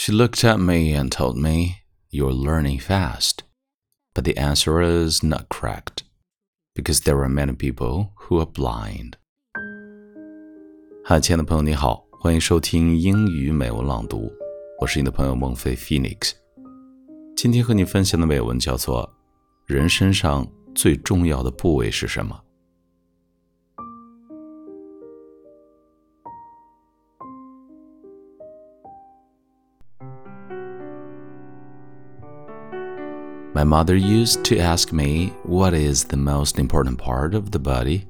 She looked at me and told me, You're learning fast. But the answer is not correct because there are many people who are blind. 嗨，亲爱的朋友，你好，欢迎收听英语美文朗读，我是你的朋友孟非 Phoenix。今天和你分享的美文叫做《人身上最重要的部位是什么》。 My mother used to ask me what is the most important part of the body.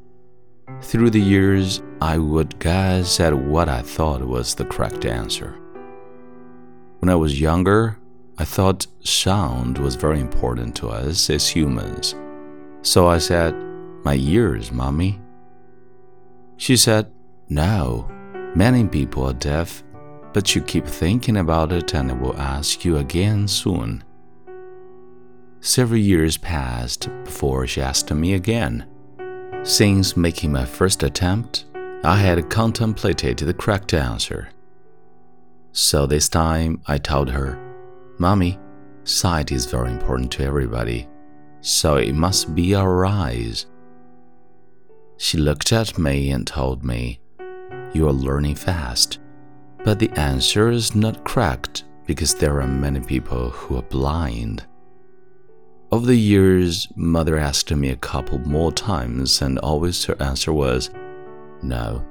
Through the years, I would guess at what I thought was the correct answer. When I was younger, I thought sound was very important to us as humans. So I said, My ears, mommy. She said, No, many people are deaf, but you keep thinking about it and I will ask you again soon. Several years passed before she asked me again. Since making my first attempt, I had contemplated the correct answer. So this time I told her, Mommy, sight is very important to everybody, so it must be our eyes. She looked at me and told me, You are learning fast, but the answer is not correct because there are many people who are blind. Over the years, mother asked me a couple more times, and always her answer was, No,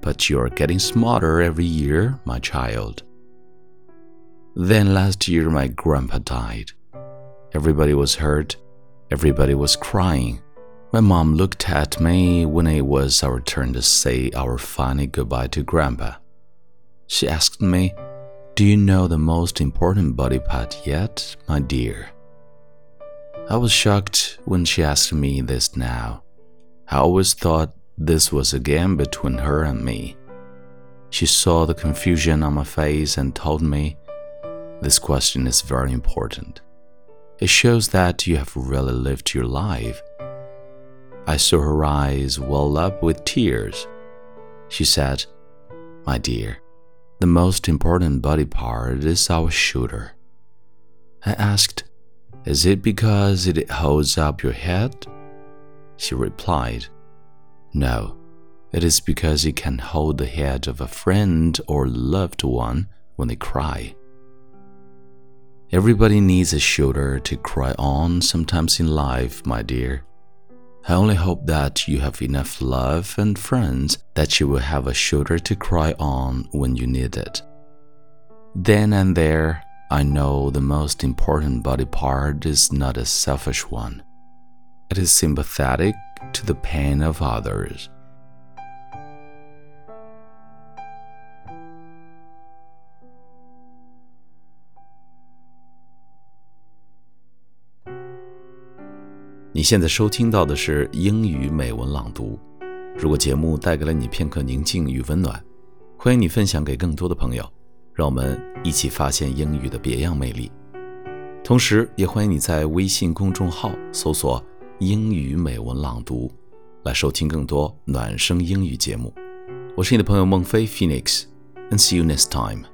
but you're getting smarter every year, my child. Then last year, my grandpa died. Everybody was hurt, everybody was crying. My mom looked at me when it was our turn to say our final goodbye to grandpa. She asked me, Do you know the most important body part yet, my dear? I was shocked when she asked me this now. I always thought this was a game between her and me. She saw the confusion on my face and told me, This question is very important. It shows that you have really lived your life. I saw her eyes well up with tears. She said, My dear, the most important body part is our shoulder. I asked, is it because it holds up your head? She replied, No, it is because it can hold the head of a friend or loved one when they cry. Everybody needs a shoulder to cry on sometimes in life, my dear. I only hope that you have enough love and friends that you will have a shoulder to cry on when you need it. Then and there, I know the most important body part is not a selfish one. It is sympathetic to the pain of others. 你现在收听到的是英语美文朗读。如果节目带给了你片刻宁静与温暖，欢迎你分享给更多的朋友。 让我们一起发现英语的别样魅力，同时也欢迎你在微信公众号搜索“英语美文朗读”，来收听更多暖声英语节目。我是你的朋友孟非 Phoenix，and see you next time。